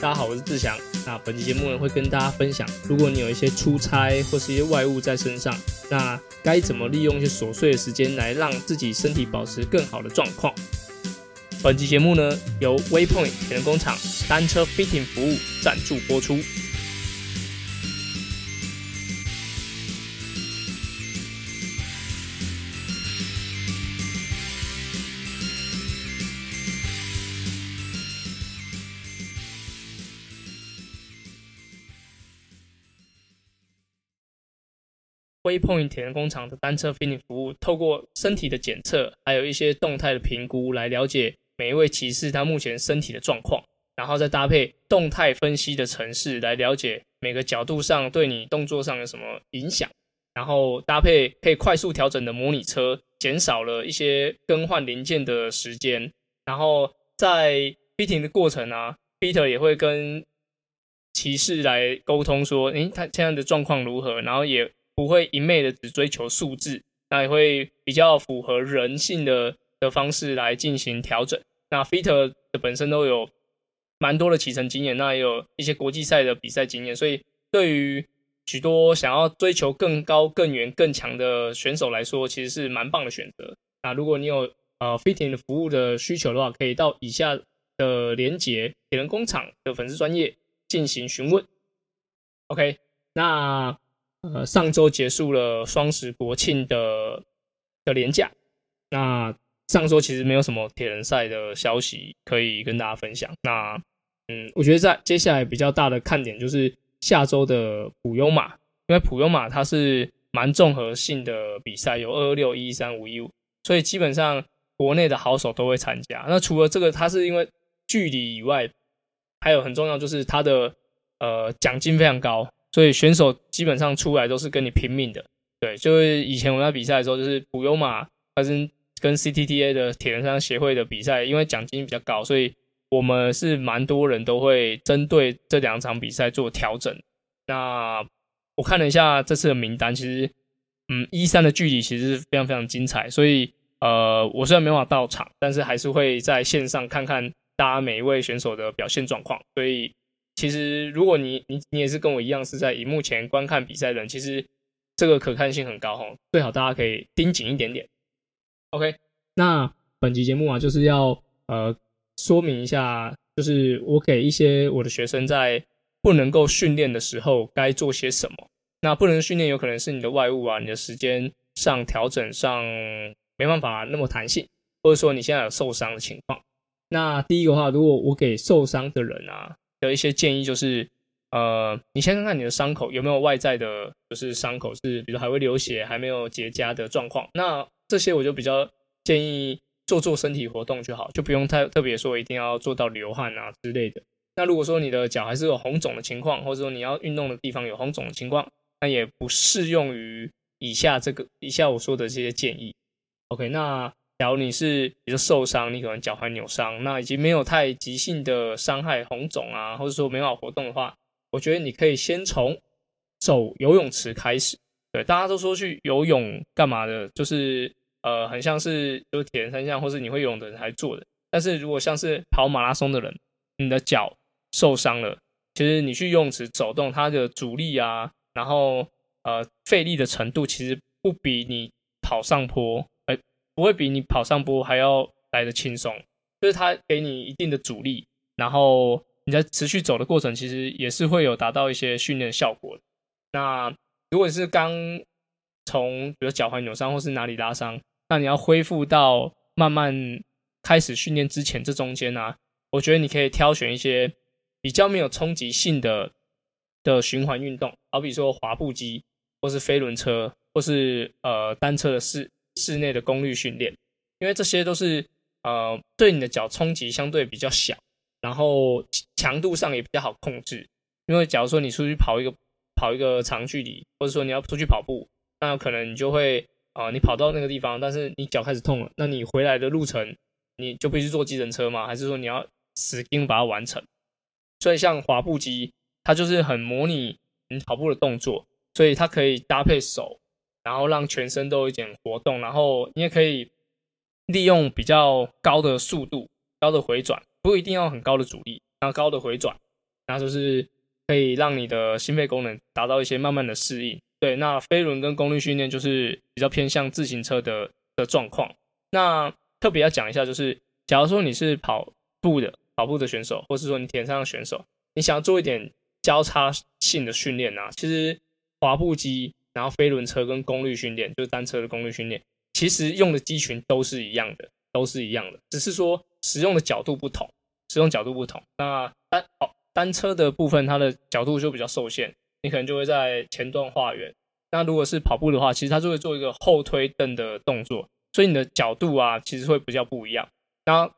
大家好，我是志祥。那本期节目呢会跟大家分享，如果你有一些出差或是一些外务在身上，那该怎么利用一些琐碎的时间来让自己身体保持更好的状况。本期节目呢由 Waypoint 铁人工厂单车 fitting 服务赞助播出。Waypoint 铁人工厂的单车 fitting 服务，透过身体的检测，还有一些动态的评估，来了解每一位骑士他目前身体的状况，然后再搭配动态分析的程式，来了解每个角度上对你动作上有什么影响，然后搭配可以快速调整的模拟车，减少了一些更换零件的时间，然后在 fitting 的过程啊，Peter 也会跟骑士来沟通说，诶，他现在的状况如何，然后也。不会一昧的只追求数字，那也会比较符合人性的的方式来进行调整。那 Fitter 的本身都有蛮多的骑乘经验，那也有一些国际赛的比赛经验，所以对于许多想要追求更高、更远、更强的选手来说，其实是蛮棒的选择。那如果你有呃 Fit 的服务的需求的话，可以到以下的连接铁人工厂的粉丝专业进行询问。OK，那。呃，上周结束了双十国庆的的连假，那上周其实没有什么铁人赛的消息可以跟大家分享。那嗯，我觉得在接下来比较大的看点就是下周的普优马，因为普优马它是蛮综合性的比赛，有二二六一三五一五，所以基本上国内的好手都会参加。那除了这个，它是因为距离以外，还有很重要就是它的呃奖金非常高。所以选手基本上出来都是跟你拼命的，对，就是以前我在比赛的时候，就是普优马，还是跟 CTTA 的铁人三项协会的比赛，因为奖金比较高，所以我们是蛮多人都会针对这两场比赛做调整。那我看了一下这次的名单，其实，嗯，一三的距离其实是非常非常精彩，所以呃，我虽然没法到场，但是还是会在线上看看大家每一位选手的表现状况，所以。其实，如果你你你也是跟我一样是在荧幕前观看比赛的人，其实这个可看性很高哈，最好大家可以盯紧一点点。OK，那本集节目啊，就是要呃说明一下，就是我给一些我的学生在不能够训练的时候该做些什么。那不能训练，有可能是你的外物啊，你的时间上调整上没办法那么弹性，或者说你现在有受伤的情况。那第一个话，如果我给受伤的人啊。的一些建议就是，呃，你先看看你的伤口有没有外在的，就是伤口是，比如还会流血，还没有结痂的状况。那这些我就比较建议做做身体活动就好，就不用太特别说一定要做到流汗啊之类的。那如果说你的脚还是有红肿的情况，或者说你要运动的地方有红肿的情况，那也不适用于以下这个以下我说的这些建议。OK，那。假如你是比如受伤，你可能脚踝扭伤，那已经没有太急性的伤害，红肿啊，或者说没法活动的话，我觉得你可以先从走游泳池开始。对，大家都说去游泳干嘛的，就是呃，很像是就是铁人三项或是你会游泳的人才做的。但是如果像是跑马拉松的人，你的脚受伤了，其实你去游泳池走动，它的阻力啊，然后呃费力的程度，其实不比你跑上坡。不会比你跑上坡还要来的轻松，就是它给你一定的阻力，然后你在持续走的过程，其实也是会有达到一些训练效果。那如果是刚从比如脚踝扭伤或是哪里拉伤，那你要恢复到慢慢开始训练之前这中间呢，我觉得你可以挑选一些比较没有冲击性的的循环运动，好比说滑步机，或是飞轮车，或是呃单车的式。室内的功率训练，因为这些都是呃对你的脚冲击相对比较小，然后强度上也比较好控制。因为假如说你出去跑一个跑一个长距离，或者说你要出去跑步，那可能你就会啊，你跑到那个地方，但是你脚开始痛了，那你回来的路程你就必须坐计程车吗？还是说你要使劲把它完成？所以像滑步机，它就是很模拟你跑步的动作，所以它可以搭配手。然后让全身都有一点活动，然后你也可以利用比较高的速度、高的回转，不一定要很高的阻力，然后高的回转，那就是可以让你的心肺功能达到一些慢慢的适应。对，那飞轮跟功率训练就是比较偏向自行车的的状况。那特别要讲一下，就是假如说你是跑步的跑步的选手，或是说你田上的选手，你想要做一点交叉性的训练啊，其实滑步机，然后飞轮车跟功率训练，就是单车的功率训练，其实用的肌群都是一样的，都是一样的，只是说使用的角度不同，使用角度不同。那单哦单车的部分，它的角度就比较受限，你可能就会在前段画圆。那如果是跑步的话，其实它就会做一个后推蹬的动作，所以你的角度啊，其实会比较不一样。那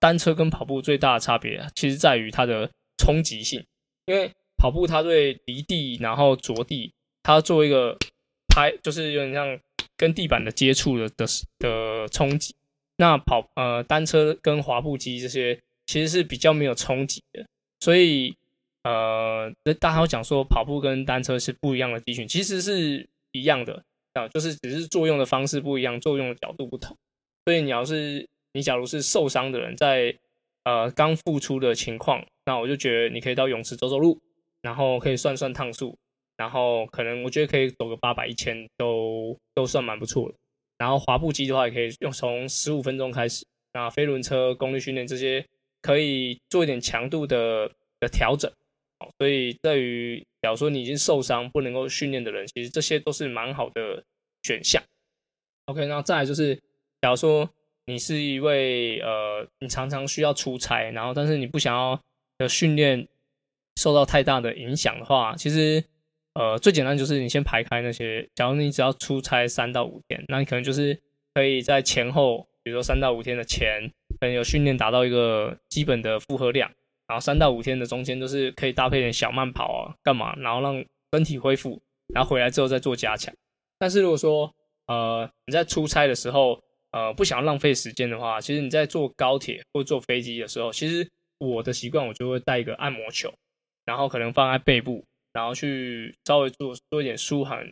单车跟跑步最大的差别，其实在于它的冲击性，因为跑步它对离地然后着地，它做一个拍，就是有点像跟地板的接触的的的冲击。那跑呃单车跟滑步机这些其实是比较没有冲击的，所以呃大家讲说跑步跟单车是不一样的肌群，其实是一样的啊，就是只是作用的方式不一样，作用的角度不同。所以你要是你假如是受伤的人，在呃刚复出的情况，那我就觉得你可以到泳池走走路，然后可以算算趟数，然后可能我觉得可以走个八百一千都都算蛮不错的。然后滑步机的话，也可以用从十五分钟开始。那飞轮车、功率训练这些可以做一点强度的的调整。所以对于假如说你已经受伤不能够训练的人，其实这些都是蛮好的选项。OK，那再来就是，假如说你是一位呃，你常常需要出差，然后但是你不想要的训练受到太大的影响的话，其实呃最简单就是你先排开那些，假如你只要出差三到五天，那你可能就是可以在前后，比如说三到五天的前，可能有训练达到一个基本的负荷量，然后三到五天的中间都是可以搭配点小慢跑啊，干嘛，然后让身体恢复，然后回来之后再做加强。但是如果说呃你在出差的时候，呃，不想浪费时间的话，其实你在坐高铁或坐飞机的时候，其实我的习惯我就会带一个按摩球，然后可能放在背部，然后去稍微做做一点舒缓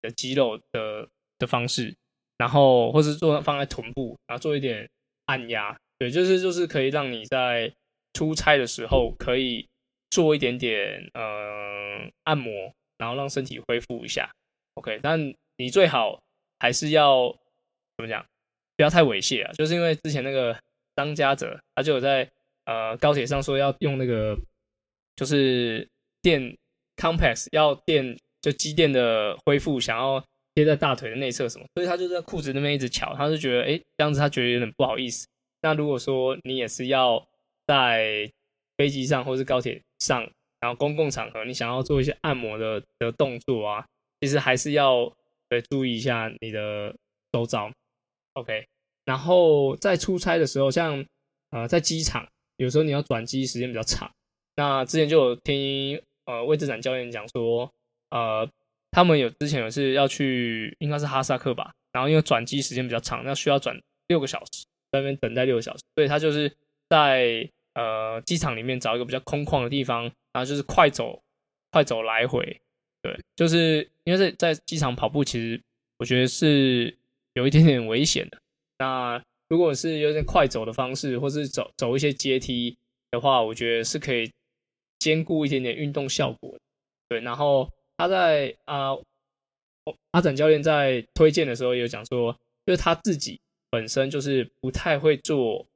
的肌肉的的方式，然后或是做放在臀部，然后做一点按压，对，就是就是可以让你在出差的时候可以做一点点呃按摩，然后让身体恢复一下，OK，但你最好还是要怎么讲？不要太猥亵啊！就是因为之前那个张家泽，他就有在呃高铁上说要用那个就是电 complex 要电就机电的恢复，想要贴在大腿的内侧什么，所以他就在裤子那边一直瞧，他就觉得哎这样子他觉得有点不好意思。那如果说你也是要在飞机上或是高铁上，然后公共场合你想要做一些按摩的的动作啊，其实还是要对注意一下你的周遭。OK，然后在出差的时候，像呃在机场，有时候你要转机时间比较长。那之前就有听呃魏志展教练讲说，呃他们有之前有是要去应该是哈萨克吧，然后因为转机时间比较长，那需要转六个小时，在那边等待六个小时，所以他就是在呃机场里面找一个比较空旷的地方，然后就是快走快走来回。对，就是因为在在机场跑步，其实我觉得是。有一点点危险的。那如果是有点快走的方式，或是走走一些阶梯的话，我觉得是可以兼顾一点点运动效果。对，然后他在啊，阿展教练在推荐的时候有讲说，就是他自己本身就是不太会坐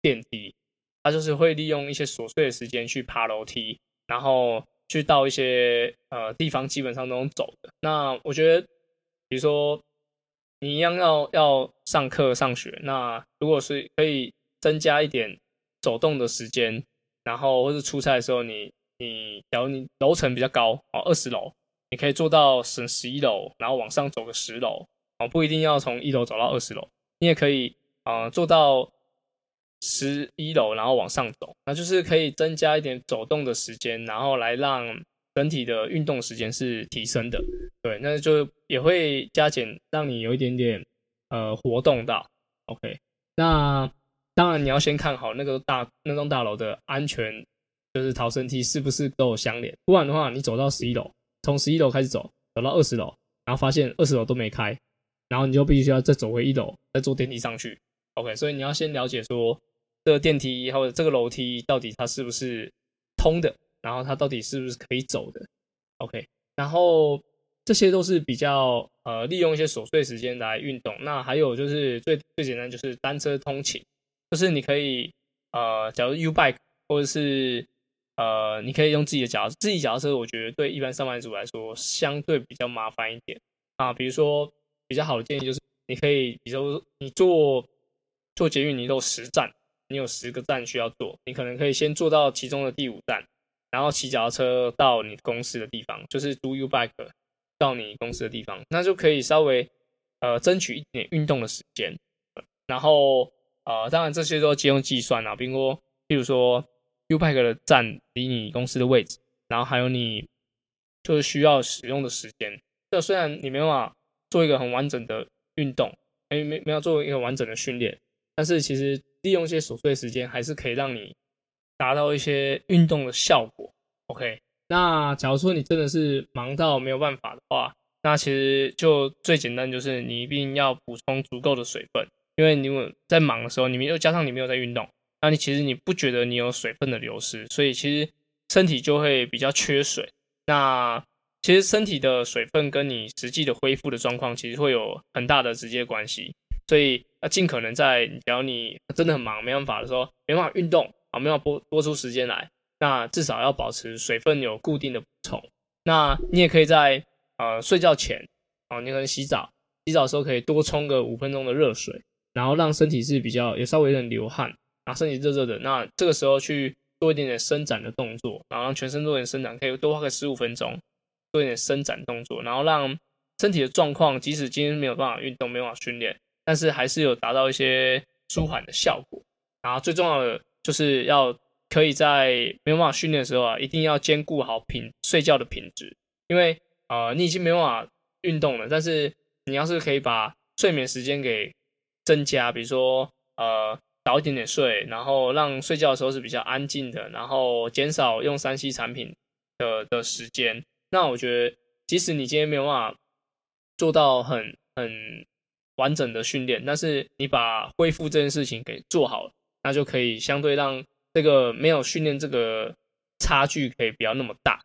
电梯，他就是会利用一些琐碎的时间去爬楼梯，然后去到一些呃地方，基本上都能走的。那我觉得，比如说。你一样要要上课上学，那如果是可以增加一点走动的时间，然后或是出差的时候，你你假如你楼层比较高哦，二十楼，你可以做到省十一楼，然后往上走个十楼哦，不一定要从一楼走到二十楼，你也可以啊做到十一楼，然后往上走，那就是可以增加一点走动的时间，然后来让。整体的运动时间是提升的，对，那就也会加减，让你有一点点呃活动到。OK，那当然你要先看好那个大那栋大楼的安全，就是逃生梯是不是都有相连，不然的话，你走到十一楼，从十一楼开始走，走到二十楼，然后发现二十楼都没开，然后你就必须要再走回一楼，再坐电梯上去。OK，所以你要先了解说这个电梯或者这个楼梯到底它是不是通的。然后它到底是不是可以走的？OK，然后这些都是比较呃利用一些琐碎时间来运动。那还有就是最最简单就是单车通勤，就是你可以呃，假如 U bike 或者是呃，你可以用自己的脚自己脚踏车，我觉得对一般上班族来说相对比较麻烦一点啊。比如说比较好的建议就是，你可以比如说你坐坐捷运，你有十站，你有十个站需要坐，你可能可以先坐到其中的第五站，然后骑脚踏车到你公司的地方，就是租 U bike 到你公司的地方，那就可以稍微呃争取一点运动的时间。然后呃，当然这些都借用计算啊，比如说，比如说。U bike 的站离你公司的位置，然后还有你就是需要使用的时间。这虽然你没办法做一个很完整的运动，哎，没没有做一个完整的训练，但是其实利用一些琐碎时间，还是可以让你达到一些运动的效果。OK，那假如说你真的是忙到没有办法的话，那其实就最简单就是你一定要补充足够的水分，因为你们在忙的时候，你们又加上你没有在运动。那你其实你不觉得你有水分的流失，所以其实身体就会比较缺水。那其实身体的水分跟你实际的恢复的状况，其实会有很大的直接关系。所以要尽可能在，只要你真的很忙没办法的时候，没办法运动啊，没办法拨拨出时间来，那至少要保持水分有固定的补充。那你也可以在呃睡觉前啊，你可能洗澡，洗澡的时候可以多冲个五分钟的热水，然后让身体是比较有稍微有点流汗。啊，身体热热的，那这个时候去做一点点伸展的动作，然后让全身做点伸展，可以多花个十五分钟，做一点伸展动作，然后让身体的状况，即使今天没有办法运动，没办法训练，但是还是有达到一些舒缓的效果。然后最重要的就是要可以在没有办法训练的时候啊，一定要兼顾好品睡觉的品质，因为呃你已经没办法运动了，但是你要是可以把睡眠时间给增加，比如说呃。早一点点睡，然后让睡觉的时候是比较安静的，然后减少用三 C 产品的的时间。那我觉得，即使你今天没有办法做到很很完整的训练，但是你把恢复这件事情给做好了，那就可以相对让这个没有训练这个差距可以不要那么大。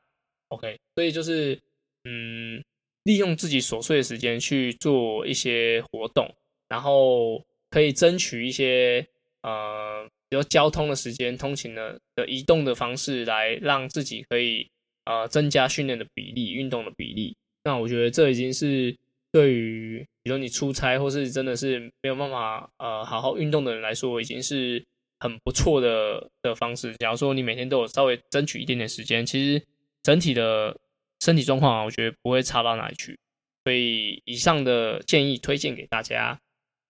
OK，所以就是嗯，利用自己琐碎的时间去做一些活动，然后可以争取一些。呃，比如交通的时间、通勤的的移动的方式，来让自己可以呃增加训练的比例、运动的比例。那我觉得这已经是对于比如你出差或是真的是没有办法呃好好运动的人来说，已经是很不错的的方式。假如说你每天都有稍微争取一点点时间，其实整体的身体状况啊，我觉得不会差到哪里去。所以以上的建议推荐给大家。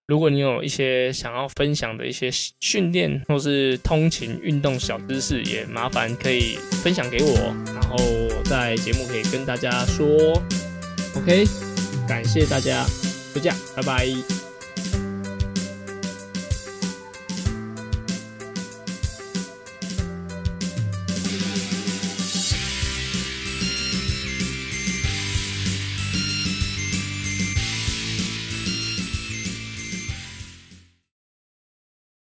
如果你有一些想要分享的一些训练或是通勤运动小知识，也麻烦可以分享给我，然后在节目可以跟大家说。OK，感谢大家，就这样，拜拜。